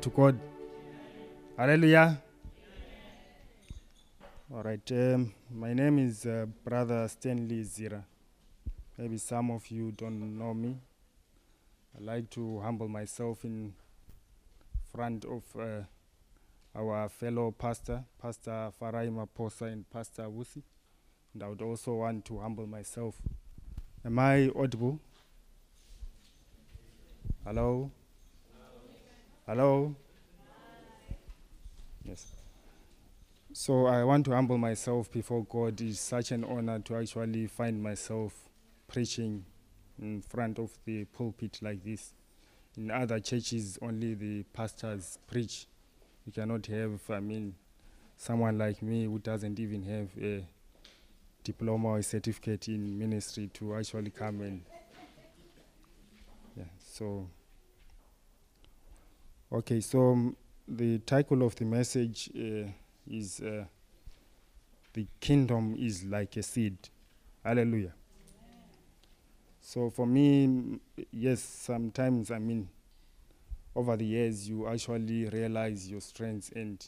to God. Hallelujah. All right. Um, my name is uh, Brother Stanley Zira. Maybe some of you don't know me. I like to humble myself in front of uh, our fellow pastor, Pastor Farai Maposa and Pastor Wusi. And I would also want to humble myself. Am I audible? Hello? Hello? Yes. So I want to humble myself before God. It's such an honor to actually find myself preaching in front of the pulpit like this. In other churches, only the pastors preach. You cannot have, I mean, someone like me who doesn't even have a diploma or a certificate in ministry to actually come and. Yeah, so. Okay, so um, the title of the message uh, is uh, The Kingdom is Like a Seed. Hallelujah. So for me, yes, sometimes, I mean, over the years, you actually realize your strengths, and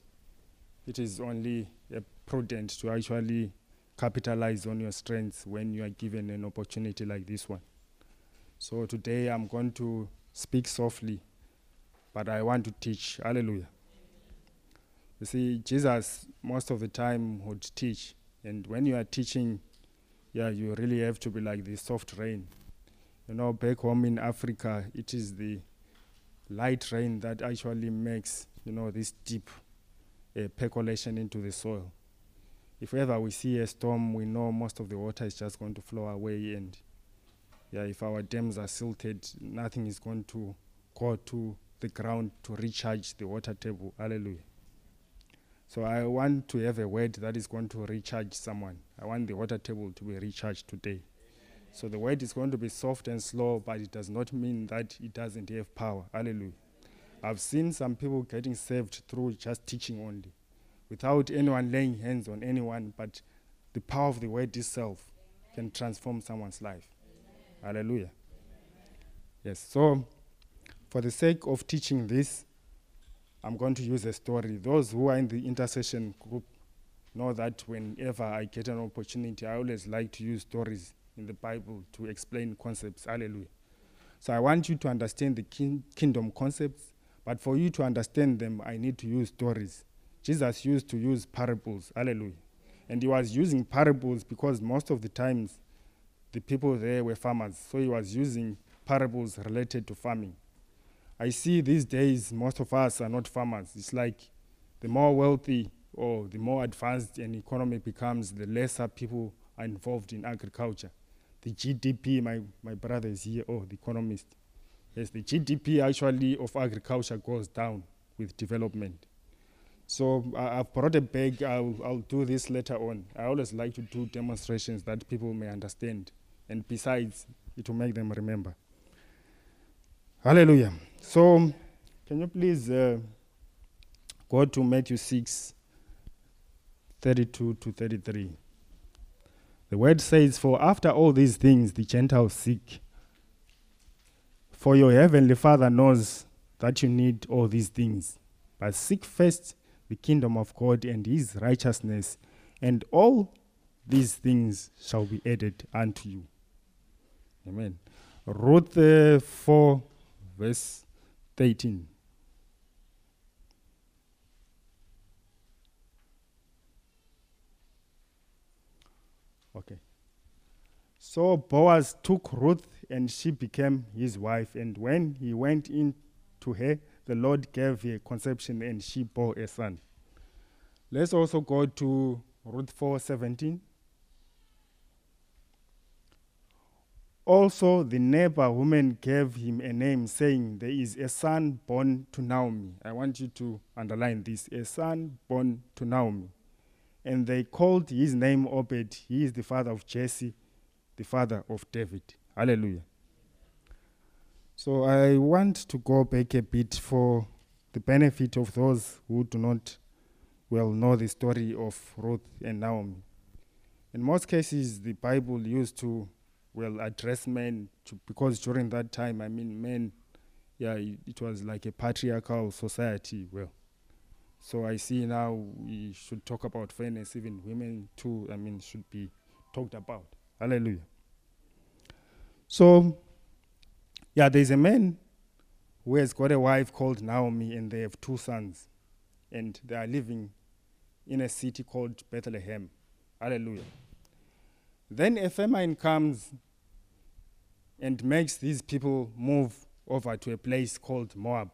it is only uh, prudent to actually capitalize on your strengths when you are given an opportunity like this one. So today, I'm going to speak softly, but I want to teach. Hallelujah. You see, Jesus most of the time would teach, and when you are teaching, yeah, you really have to be like the soft rain. You know, back home in Africa, it is the light rain that actually makes, you know, this deep uh, percolation into the soil. If ever we see a storm, we know most of the water is just going to flow away, and yeah, if our dams are silted, nothing is going to go to the ground to recharge the water table. Hallelujah. So I want to have a word that is going to recharge someone. I want the water table to be recharged today. So the word is going to be soft and slow, but it does not mean that it doesn't have power. Hallelujah. I've seen some people getting saved through just teaching only, without anyone laying hands on anyone, but the power of the word itself can transform someone's life. Hallelujah. Yes. So, for the sake of teaching this, I'm going to use a story. Those who are in the intercession group know that whenever I get an opportunity, I always like to use stories in the Bible to explain concepts. Hallelujah. So I want you to understand the kin- kingdom concepts, but for you to understand them, I need to use stories. Jesus used to use parables. Hallelujah. And he was using parables because most of the times the people there were farmers. So he was using parables related to farming. I see these days most of us are not farmers. It's like the more wealthy or the more advanced an economy becomes, the lesser people are involved in agriculture. The GDP, my, my brother is here, oh, the economist. Yes, the GDP actually of agriculture goes down with development. So I, I've brought a bag, I'll, I'll do this later on. I always like to do demonstrations that people may understand. And besides, it will make them remember. Hallelujah. So, can you please uh, go to Matthew 6 32 to 33? The word says, For after all these things the Gentiles seek. For your heavenly Father knows that you need all these things. But seek first the kingdom of God and his righteousness, and all these things shall be added unto you. Amen. Ruth uh, 4, verse 13. Okay. So Boaz took Ruth and she became his wife. And when he went in to her, the Lord gave her conception and she bore a son. Let's also go to Ruth 4:17. Also, the neighbor woman gave him a name, saying, There is a son born to Naomi. I want you to underline this a son born to Naomi. And they called his name Obed. He is the father of Jesse, the father of David. Hallelujah. So I want to go back a bit for the benefit of those who do not well know the story of Ruth and Naomi. In most cases, the Bible used to well address men to, because during that time, I mean, men yeah, it, it was like a patriarchal society. Well, so I see now we should talk about fairness. Even women too. I mean, should be talked about. Hallelujah. So, yeah, there's a man who has got a wife called Naomi, and they have two sons, and they are living in a city called Bethlehem. Hallelujah. Then a famine comes and makes these people move over to a place called Moab.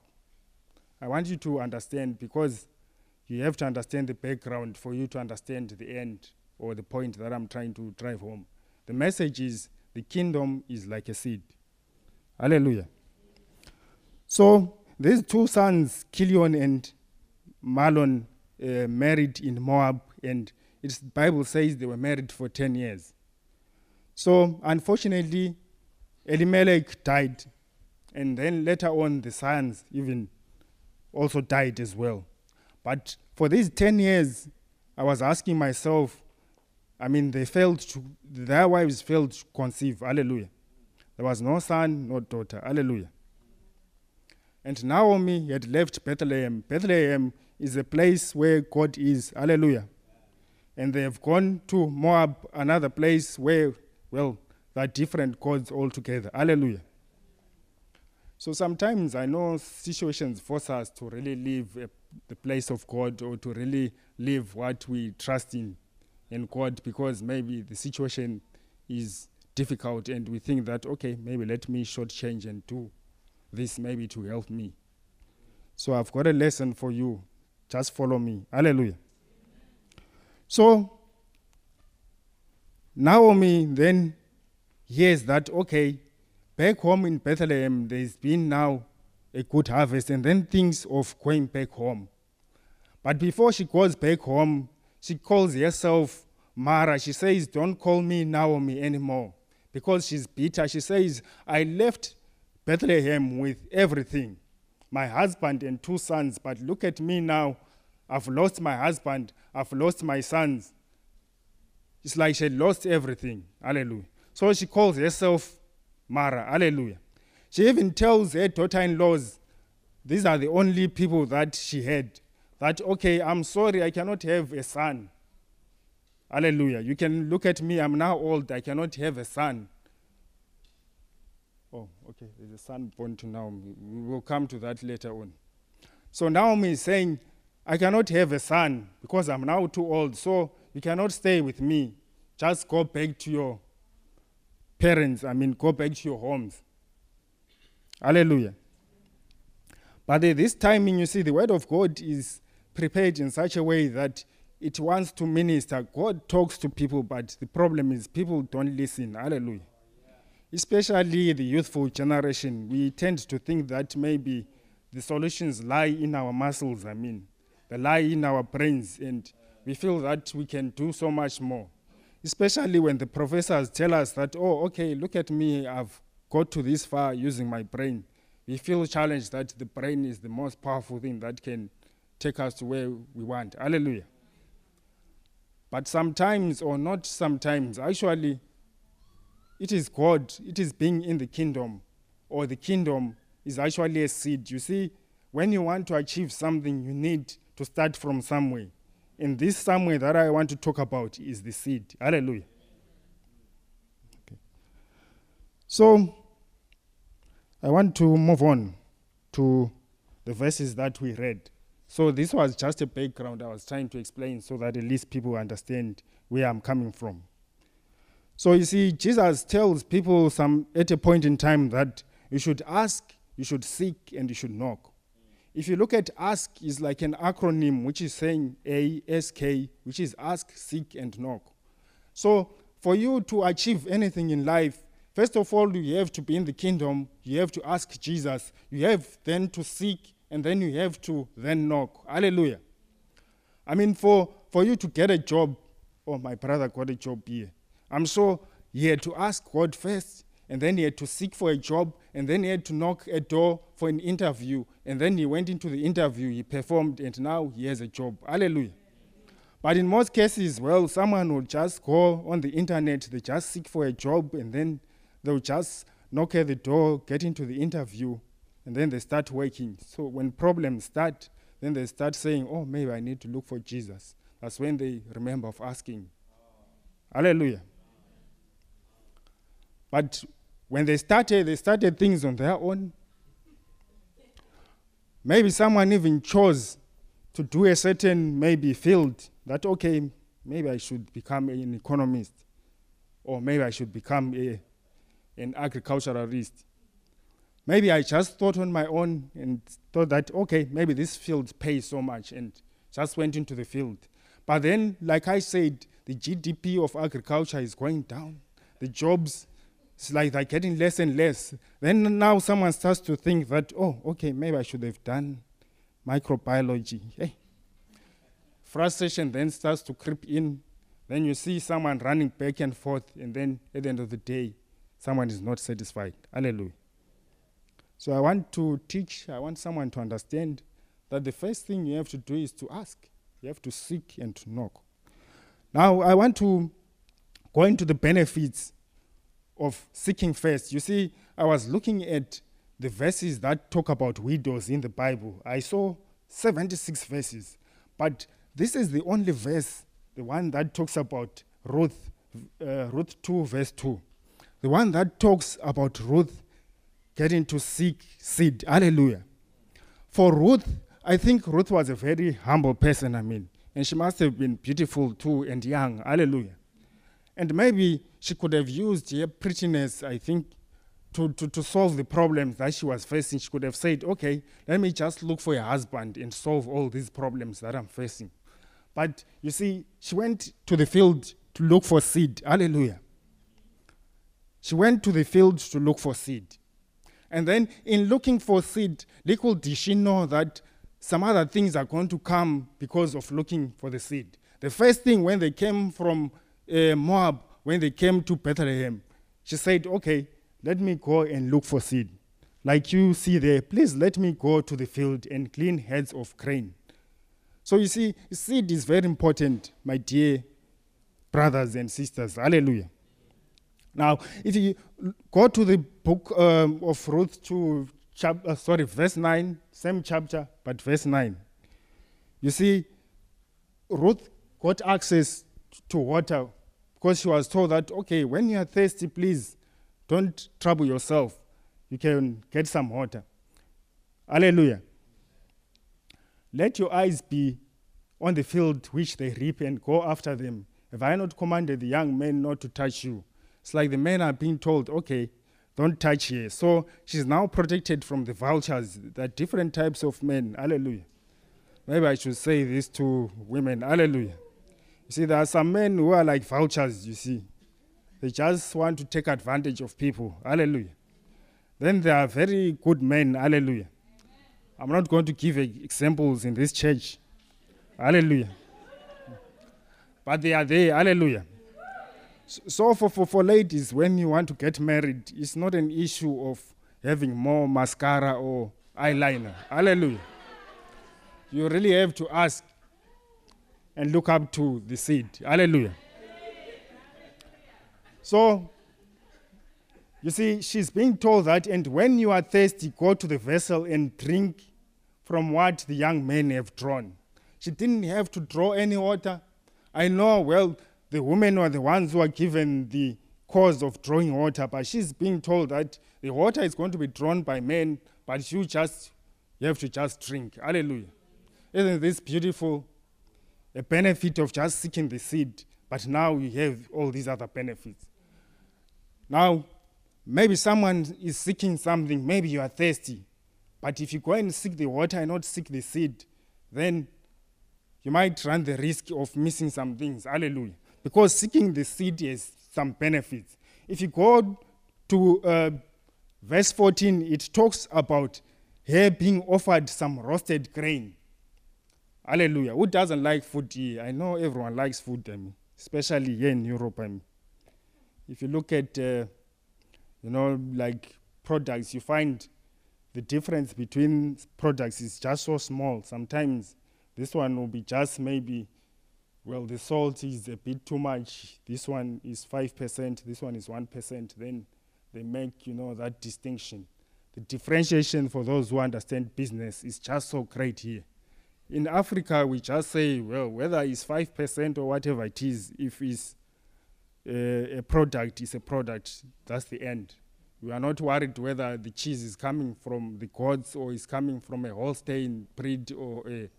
I want you to understand because you have to understand the background for you to understand the end or the point that I'm trying to drive home. The message is the kingdom is like a seed. Hallelujah. So these two sons, Chilion and Mahlon, uh, married in Moab, and its Bible says they were married for 10 years. So unfortunately, Elimelech died, and then later on the sons even also died as well. But for these 10 years, I was asking myself, I mean, they failed to, their wives failed to conceive. Hallelujah. There was no son, no daughter. Hallelujah. And Naomi had left Bethlehem. Bethlehem is a place where God is. Hallelujah. And they have gone to Moab, another place where, well, there are different gods altogether. Hallelujah. So sometimes I know situations force us to really leave a, the place of God or to really leave what we trust in in God because maybe the situation is difficult and we think that okay maybe let me shortchange and do this maybe to help me. So I've got a lesson for you. Just follow me. Hallelujah. So Naomi then hears that, okay, back home in Bethlehem, there's been now a good harvest, and then thinks of going back home. But before she goes back home, she calls herself Mara. She says, Don't call me Naomi anymore because she's bitter. She says, I left Bethlehem with everything my husband and two sons, but look at me now. I've lost my husband, I've lost my sons. It's like she lost everything. Hallelujah. So she calls herself Mara. Hallelujah. She even tells her daughter in laws, these are the only people that she had, that, okay, I'm sorry, I cannot have a son. Hallelujah. You can look at me, I'm now old, I cannot have a son. Oh, okay, there's a son born to Naomi. We will come to that later on. So Naomi is saying, I cannot have a son because I'm now too old, so you cannot stay with me. Just go back to your parents, I mean, go back to your homes. Hallelujah. But at this timing, you see, the word of God is prepared in such a way that it wants to minister. God talks to people, but the problem is people don't listen. Hallelujah. Especially the youthful generation, we tend to think that maybe the solutions lie in our muscles, I mean, they lie in our brains, and we feel that we can do so much more especially when the professors tell us that, oh, okay, look at me, I've got to this far using my brain. We feel challenged that the brain is the most powerful thing that can take us to where we want. Hallelujah. But sometimes, or not sometimes, actually, it is God, it is being in the kingdom, or the kingdom is actually a seed. You see, when you want to achieve something, you need to start from somewhere. And this somewhere that I want to talk about is the seed. Hallelujah. Okay. So, I want to move on to the verses that we read. So, this was just a background I was trying to explain so that at least people understand where I'm coming from. So, you see, Jesus tells people some, at a point in time that you should ask, you should seek, and you should knock. If you look at ask is like an acronym which is saying ASK, which is ask, seek, and knock. So for you to achieve anything in life, first of all, you have to be in the kingdom, you have to ask Jesus, you have then to seek, and then you have to then knock. Hallelujah. I mean, for, for you to get a job, oh, my brother got a job here. I'm sure he had to ask God first, and then he had to seek for a job, and then he had to knock a door for an interview, and then he went into the interview, he performed, and now he has a job. Hallelujah. But in most cases, well, someone will just go on the internet, they just seek for a job, and then they'll just knock at the door, get into the interview, and then they start working. So when problems start, then they start saying, "Oh, maybe I need to look for Jesus." That's when they remember of asking. Hallelujah. But when they started, they started things on their own. Maybe someone even chose to do a certain maybe field that okay, maybe I should become an economist, or maybe I should become a, an agriculturalist. Maybe I just thought on my own and thought that okay, maybe this field pays so much, and just went into the field. But then, like I said, the GDP of agriculture is going down. The jobs, it's like they're getting less and less. Then now someone starts to think that, oh, okay, maybe I should have done microbiology. Hey. Frustration then starts to creep in. Then you see someone running back and forth, and then at the end of the day, someone is not satisfied. Hallelujah. So I want to teach, I want someone to understand that the first thing you have to do is to ask. You have to seek and to knock. Now, I want to go into the benefits of seeking first. You see, I was looking at the verses that talk about widows in the Bible. I saw 76 verses, but this is the only verse, the one that talks about Ruth, uh, Ruth 2, verse 2. The one that talks about Ruth getting to seek seed. Hallelujah. For Ruth, I think Ruth was a very humble person, I mean, and she must have been beautiful too and young. Hallelujah. And maybe she could have used her prettiness, I think, to, to, to solve the problems that she was facing. She could have said, okay, let me just look for a husband and solve all these problems that I'm facing. But you see, she went to the field to look for seed. Hallelujah. She went to the field to look for seed. And then, in looking for seed, little did she know that some other things are going to come because of looking for the seed. The first thing, when they came from uh, Moab, when they came to Bethlehem, she said, Okay, let me go and look for seed. Like you see there, please let me go to the field and clean heads of grain. So you see, seed is very important, my dear brothers and sisters. Hallelujah. Now, if you go to the book um, of Ruth to chap- uh, sorry, verse 9, same chapter, but verse 9. You see, Ruth got access to water because she was told that, okay, when you are thirsty, please don't trouble yourself. You can get some water. Hallelujah. Let your eyes be on the field which they reap and go after them. Have I not commanded the young men not to touch you? It's like the men are being told, okay, don't touch here. So she's now protected from the vultures, the different types of men. Hallelujah. Maybe I should say this to women. Hallelujah. You see, there are some men who are like vultures, you see. They just want to take advantage of people. Hallelujah. Then there are very good men. Hallelujah. I'm not going to give examples in this church. Hallelujah. But they are there. Hallelujah. So, for, for, for ladies, when you want to get married, it's not an issue of having more mascara or eyeliner. Hallelujah. You really have to ask and look up to the seed. Hallelujah. So, you see, she's being told that, and when you are thirsty, go to the vessel and drink from what the young men have drawn. She didn't have to draw any water. I know, well, the women were the ones who are given the cause of drawing water, but she's being told that the water is going to be drawn by men, but you just you have to just drink. Hallelujah. Isn't this beautiful? A benefit of just seeking the seed, but now you have all these other benefits. Now, maybe someone is seeking something, maybe you are thirsty, but if you go and seek the water and not seek the seed, then you might run the risk of missing some things. Hallelujah because seeking the seed has some benefits. If you go to uh, verse 14, it talks about her being offered some roasted grain. Hallelujah. Who doesn't like food here? I know everyone likes food, I mean, especially here in Europe. I mean. If you look at, uh, you know, like products, you find the difference between products is just so small. Sometimes this one will be just maybe well, the salt is a bit too much. This one is 5%, this one is 1%. Then they make, you know, that distinction. the differentiation for those who understand business is just so great here. In Africa, we just say, well, whether it's 5% or whatever it is, if it's uh, a product, it's a product, that's the end. We are not worried whether the cheese is coming from the gods or is coming from a Holstein breed or a,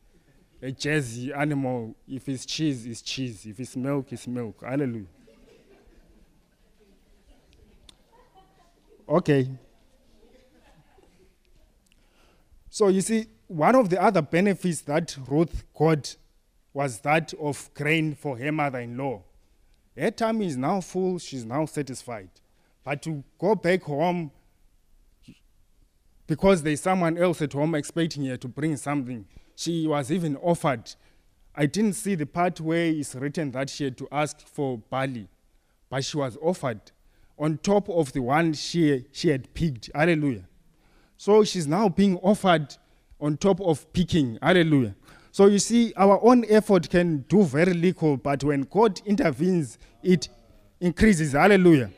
a Jersey animal. If it's cheese, it's cheese. If it's milk, it's milk. Hallelujah. Okay. So you see, one of the other benefits that Ruth got was that of grain for her mother in law. Her tummy is now full, she's now satisfied. But to go back home because there's someone else at home expecting her to bring something, she was even offered. I didn't see the part where it's written that she had to ask for barley, but she was offered on top of the one she, she had picked. Hallelujah. So she's now being offered on top of picking. Hallelujah. So you see, our own effort can do very little, but when God intervenes, it increases. Hallelujah.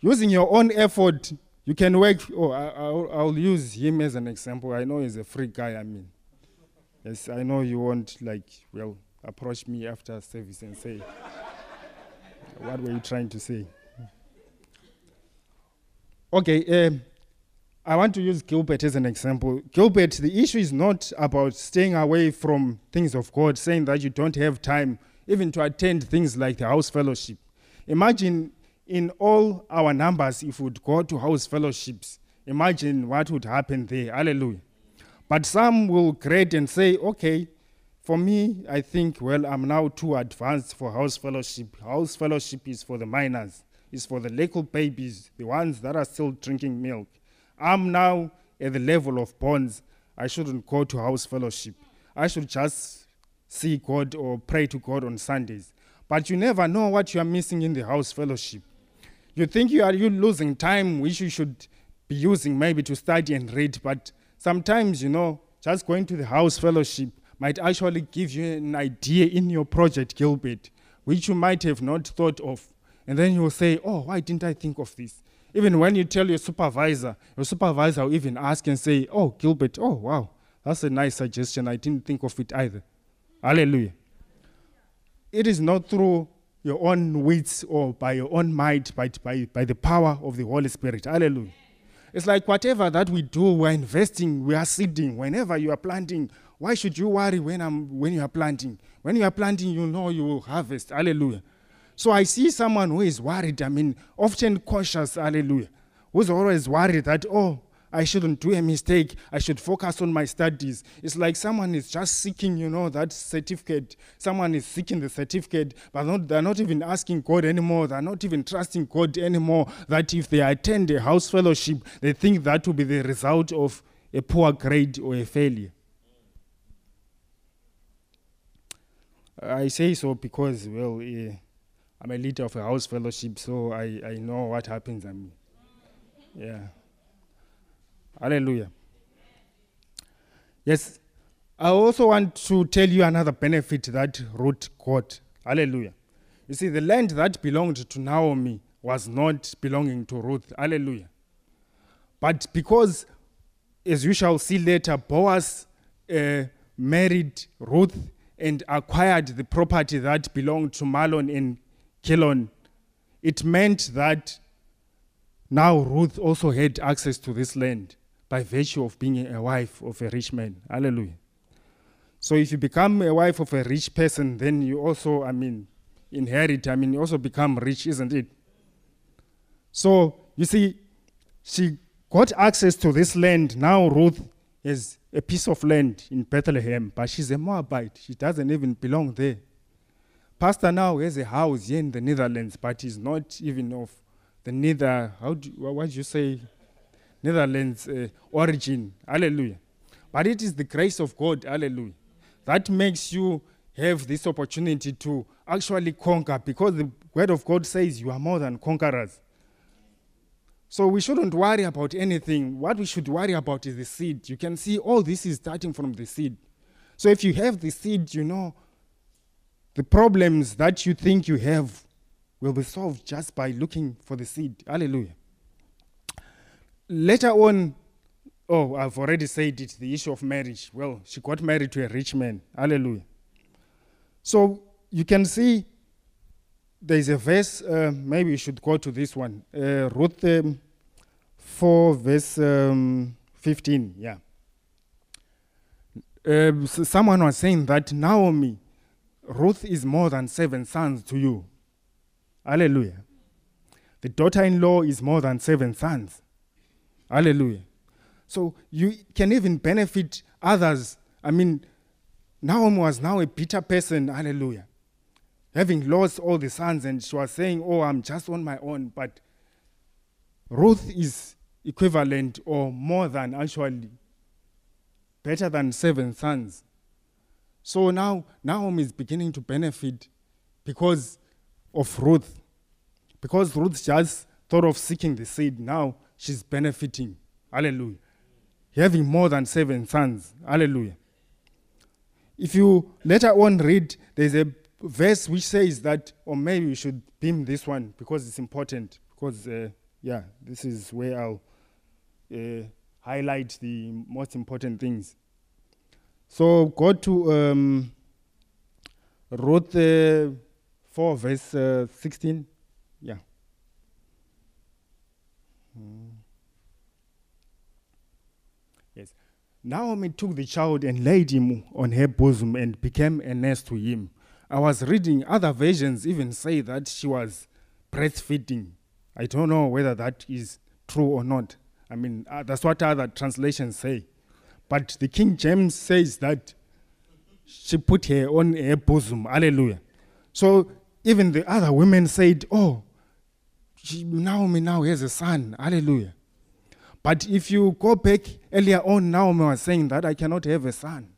Using your own effort, you can work. Oh, I, will I'll use him as an example. I know he's a free guy. I mean, yes, I know you won't like, well, approach me after service and say, what were you trying to say? Okay, um, I want to use Gilbert as an example. Gilbert, the issue is not about staying away from things of God, saying that you don't have time even to attend things like the house fellowship. Imagine in all our numbers, if we would go to house fellowships, imagine what would happen there. Hallelujah. But some will grade and say, okay, for me, I think, well, I'm now too advanced for house fellowship. House fellowship is for the minors, it's for the little babies, the ones that are still drinking milk. I'm now at the level of bonds. I shouldn't go to house fellowship. I should just see God or pray to God on Sundays. But you never know what you are missing in the house fellowship. You think you are you losing time which you should be using maybe to study and read, but sometimes, you know, just going to the house fellowship might actually give you an idea in your project, Gilbert, which you might have not thought of. And then you'll say, Oh, why didn't I think of this? Even when you tell your supervisor, your supervisor will even ask and say, Oh, Gilbert, oh, wow, that's a nice suggestion. I didn't think of it either. Hallelujah. It is not through your own wits or by your own might, but by, by the power of the Holy Spirit. Hallelujah. It's like whatever that we do, we're investing, we are seeding. Whenever you are planting, why should you worry when, I'm, when you are planting? When you are planting, you know you will harvest. Hallelujah. So I see someone who is worried, I mean, often cautious, hallelujah, who's always worried that, oh, I shouldn't do a mistake. I should focus on my studies. It's like someone is just seeking, you know, that certificate. Someone is seeking the certificate, but not, they're not even asking God anymore. They're not even trusting God anymore. That if they attend a house fellowship, they think that will be the result of a poor grade or a failure. I say so because, well, uh, I'm a leader of a house fellowship, so I, I know what happens. I mean, yeah. Hallelujah. Yes, I also want to tell you another benefit that Ruth got. Hallelujah. You see, the land that belonged to Naomi was not belonging to Ruth. Hallelujah. But because, as you shall see later, Boaz uh, married Ruth and acquired the property that belonged to Mahlon and Chilion, it meant that now Ruth also had access to this land by virtue of being a wife of a rich man. Hallelujah. So if you become a wife of a rich person, then you also, I mean, inherit, I mean, you also become rich, isn't it? So you see, she got access to this land. Now Ruth has a piece of land in Bethlehem, but she's a Moabite. She doesn't even belong there. Pastor now has a house here in the Netherlands, but he's not even of the Nether, how do, what do you say, Netherlands uh, origin. Hallelujah. But it is the grace of God. Hallelujah. That makes you have this opportunity to actually conquer because the word of God says you are more than conquerors. So we shouldn't worry about anything. What we should worry about is the seed. You can see all this is starting from the seed. So if you have the seed, you know, the problems that you think you have will be solved just by looking for the seed. Hallelujah later on, Oh, I've already said it the issue of marriage. Well, she got married to a rich man. Hallelujah. So you can see there's a verse, uh, maybe you should go to this one. Uh, Ruth um, 4, verse um, 15. Yeah. Uh, so someone was saying that Naomi, Ruth is more than seven sons to you. Hallelujah. The daughter in law is more than seven sons. Hallelujah. So you can even benefit others. I mean, Naomi was now a bitter person. Hallelujah. Having lost all the sons, and she was saying, Oh, I'm just on my own. But Ruth is equivalent or more than actually better than seven sons. So now Naomi is beginning to benefit because of Ruth. Because Ruth just thought of seeking the seed, now she's benefiting. Hallelujah. Having more than seven sons. Hallelujah. If you later on read, there's a verse which says that, or maybe we should beam this one because it's important. Because, uh, yeah, this is where I'll uh, highlight the most important things. So go to um, Ruth uh, 4, verse uh, 16. Yeah. Hmm. Yes. Naomi took the child and laid him on her bosom and became a nurse to him. I was reading other versions even say that she was breastfeeding. I don't know whether that is true or not. I mean, uh, that's what other translations say. But the King James says that she put her on her bosom. Hallelujah. So even the other women said, Oh, she, Naomi now has a son. Hallelujah. But if you go back earlier on, Naomi was saying that I cannot have a son.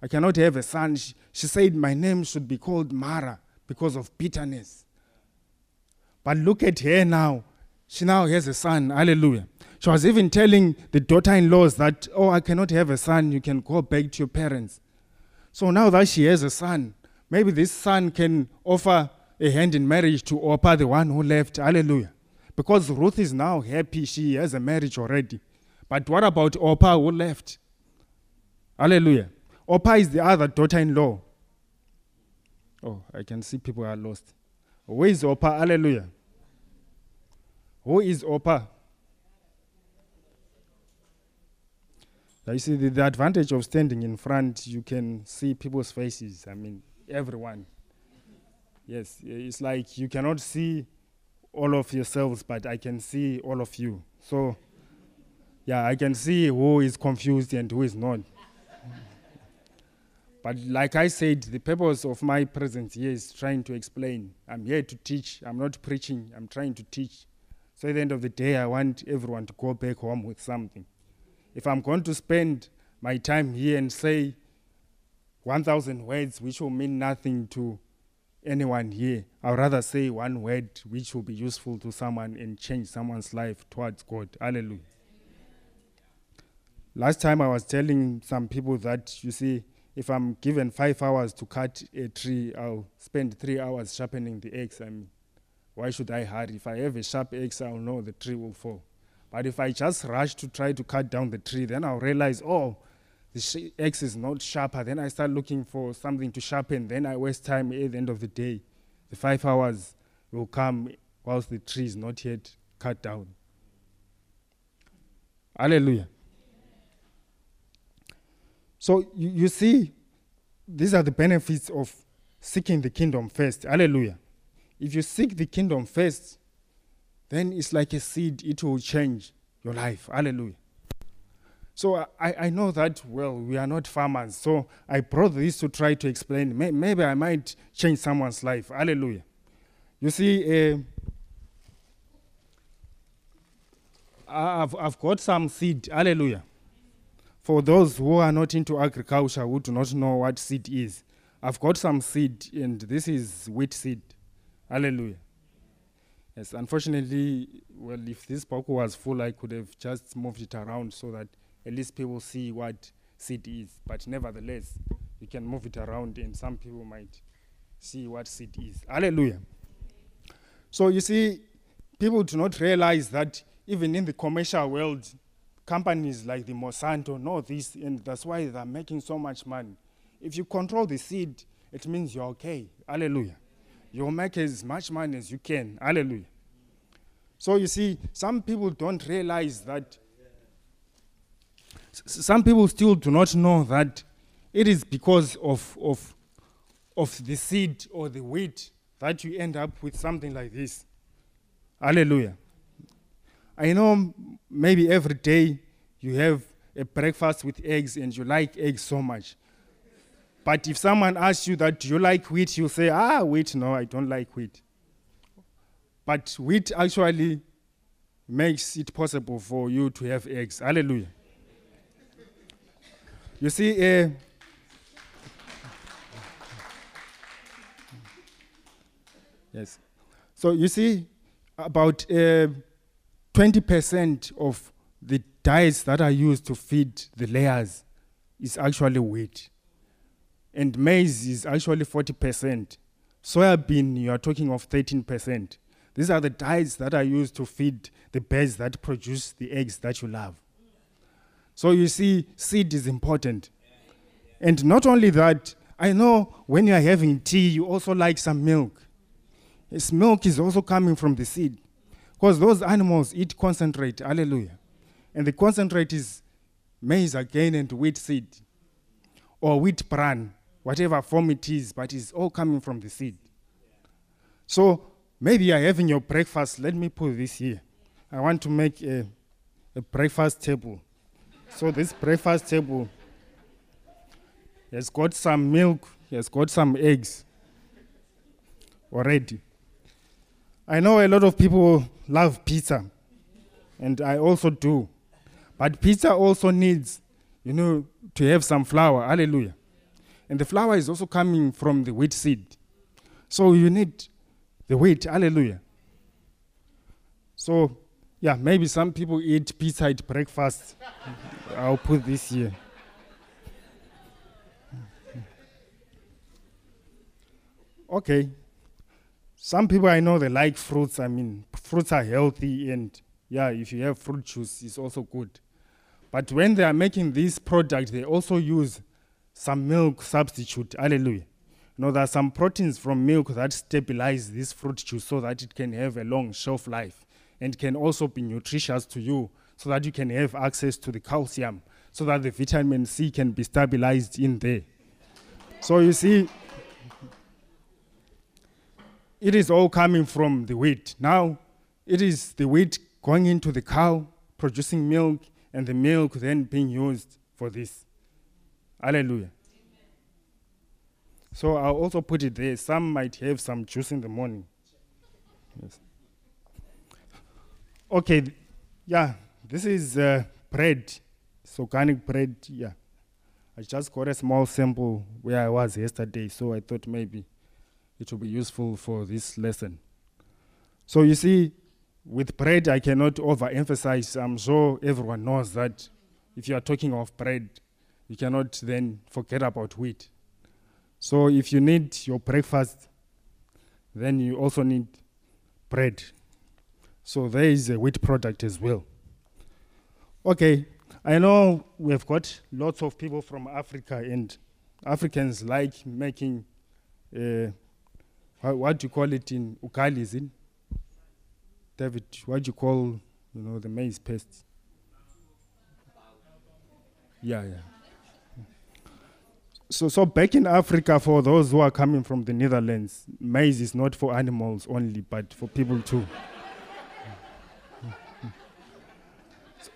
I cannot have a son. She, she said, My name should be called Mara because of bitterness. But look at her now. She now has a son. Hallelujah. She was even telling the daughter in laws that, Oh, I cannot have a son. You can go back to your parents. So now that she has a son, maybe this son can offer a hand in marriage to Orpah, the one who left. Hallelujah. Because Ruth is now happy, she has a marriage already. But what about Orpah who left? Hallelujah. Orpah is the other daughter in law. Oh, I can see people are lost. Where is Orpah? Hallelujah. Who is Orpah? You see, the, the advantage of standing in front, you can see people's faces. I mean, everyone. Yes, it's like you cannot see all of yourselves, but I can see all of you. So, yeah, I can see who is confused and who is not. but like I said, the purpose of my presence here is trying to explain. I'm here to teach. I'm not preaching. I'm trying to teach. So at the end of the day, I want everyone to go back home with something. If I'm going to spend my time here and say 1,000 words, which will mean nothing to anyone here, I'd rather say one word which will be useful to someone and change someone's life towards God. Hallelujah. Last time I was telling some people that, you see, if I'm given five hours to cut a tree, I'll spend three hours sharpening the axe. I mean, why should I hurry? If I have a sharp axe, I'll know the tree will fall. But if I just rush to try to cut down the tree, then I'll realize, oh, the axe is not sharper. Then I start looking for something to sharpen. Then I waste time at the end of the day. The five hours will come whilst the tree is not yet cut down. Hallelujah. So you, you see, these are the benefits of seeking the kingdom first. Hallelujah. If you seek the kingdom first, then it's like a seed, it will change your life. Hallelujah. So I, I know that, well, we are not farmers. So I brought this to try to explain. May, maybe I might change someone's life. Hallelujah. You see, uh, I've, I've got some seed. Hallelujah. For those who are not into agriculture, who do not know what seed is, I've got some seed, and this is wheat seed. Hallelujah. Yes, unfortunately, well, if this book was full, I could have just moved it around so that at least people see what seed is. But nevertheless, you can move it around and some people might see what seed is. Hallelujah. So you see, people do not realize that even in the commercial world, companies like the Monsanto know this, and that's why they're making so much money. If you control the seed, it means you're okay. Hallelujah. You'll make as much money as you can. Hallelujah. So you see, some people don't realize that. Some people still do not know that it is because of, of, of the seed or the wheat that you end up with something like this. Hallelujah. I know maybe every day you have a breakfast with eggs and you like eggs so much. But if someone asks you that, do you like wheat? You say, ah, wheat, no, I don't like wheat. But wheat actually makes it possible for you to have eggs. Hallelujah. You see, uh, yes. So you see, about uh, 20% of the diets that are used to feed the layers is actually wheat. And maize is actually 40%. Soybean, you are talking of 13%. These are the diets that are used to feed the birds that produce the eggs that you love. So you see, seed is important. And not only that, I know when you are having tea, you also like some milk. Milk is also coming from the seed. Because those animals eat concentrate, hallelujah. And the concentrate is maize again and wheat seed or wheat bran, whatever form it is, but it's all coming from the seed. So maybe you're having your breakfast. Let me put this here. I want to make a, a breakfast table. So this breakfast table has got some milk, has got some eggs already. I know a lot of people love pizza, and I also do. But pizza also needs, you know, to have some flour. Hallelujah. And the flour is also coming from the wheat seed. So you need the wheat. Hallelujah. So, yeah, maybe some people eat pizza at breakfast. I'll put this here. Okay. Some people I know they like fruits. I mean, fruits are healthy, and yeah, if you have fruit juice, it's also good. But when they are making this product, they also use some milk substitute. Hallelujah. You know, there are some proteins from milk that stabilize this fruit juice so that it can have a long shelf life and can also be nutritious to you so that you can have access to the calcium so that the vitamin C can be stabilized in there. So you see, it is all coming from the wheat. Now, it is the wheat going into the cow, producing milk, and the milk then being used for this. Hallelujah. So I'll also put it there. Some might have some juice in the morning. Yes. Okay, yeah, this is uh, bread. It's organic bread, yeah. I just got a small sample where I was yesterday, so I thought maybe it will be useful for this lesson. So you see, with bread, I cannot overemphasize. I'm sure everyone knows that if you are talking of bread, you cannot then forget about wheat. So if you need your breakfast, then you also need bread. So there is a wheat product as well. Okay, I know we've got lots of people from Africa, and Africans like making, uh, what, do you call it in Ugali, is it? David, what do you call, you know, the maize paste? Yeah, yeah. So, so back in Africa, for those who are coming from the Netherlands, maize is not for animals only, but for people too.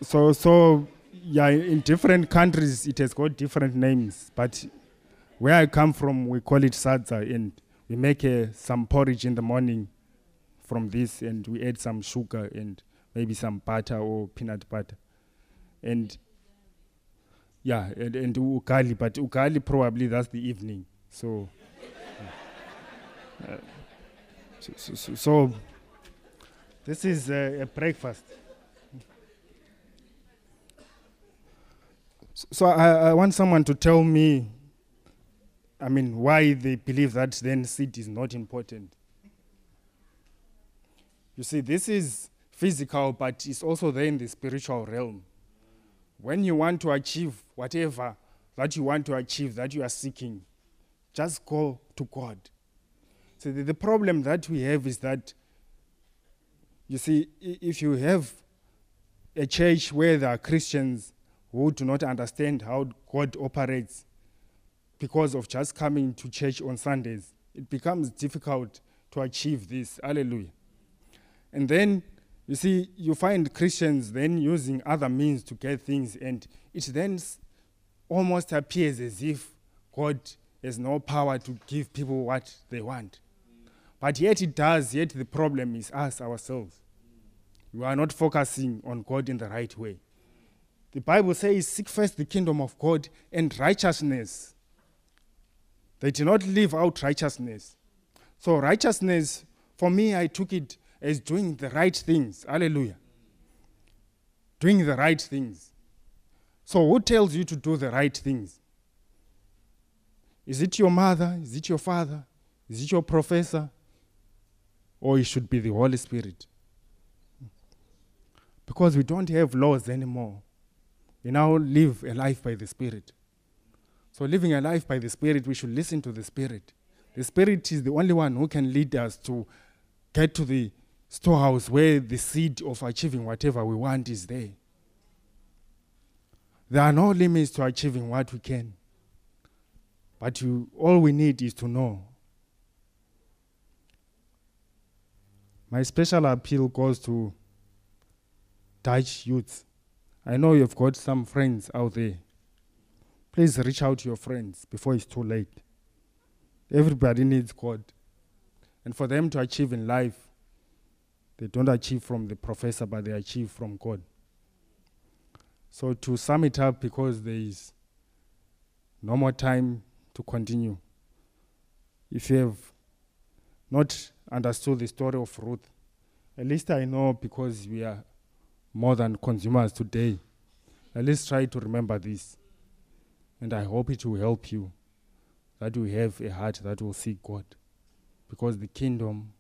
so, so yeah, in different countries, it has got different names. But where I come from, we call it sadza, and we make uh, some porridge in the morning from this, and we add some sugar and maybe some butter or peanut butter, and yeah, and, and ugali, but ugali probably that's the evening. So, uh, so, so, so, this is uh, a breakfast. So I, I want someone to tell me, I mean, why they believe that then seed is not important. You see, this is physical, but it's also there in the spiritual realm. When you want to achieve whatever that you want to achieve, that you are seeking, just go to God. So the, the problem that we have is that, you see, if you have a church where there are Christians who do not understand how God operates because of just coming to church on Sundays, it becomes difficult to achieve this. Hallelujah. And then, you see, you find Christians then using other means to get things, and it then almost appears as if God has no power to give people what they want. But yet it does, yet the problem is us ourselves. We are not focusing on God in the right way. The Bible says, Seek first the kingdom of God and righteousness. They did not live out righteousness. So, righteousness, for me, I took it as doing the right things. Hallelujah. Doing the right things. So, who tells you to do the right things? Is it your mother? Is it your father? Is it your professor? Or it should be the Holy Spirit? Because we don't have laws anymore. We now live a life by the Spirit. So, living a life by the Spirit, we should listen to the Spirit. The Spirit is the only one who can lead us to get to the storehouse where the seed of achieving whatever we want is there. There are no limits to achieving what we can. But you, all we need is to know. My special appeal goes to Dutch youths. I know you've got some friends out there. Please reach out to your friends before it's too late. Everybody needs God. And for them to achieve in life, they don't achieve from the professor, but they achieve from God. So, to sum it up, because there is no more time to continue, if you have not understood the story of Ruth, at least I know because we are more than consumers today. At least try to remember this. And I hope it will help you that we have a heart that will seek God. Because the kingdom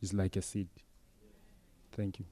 is like a seed. Thank you.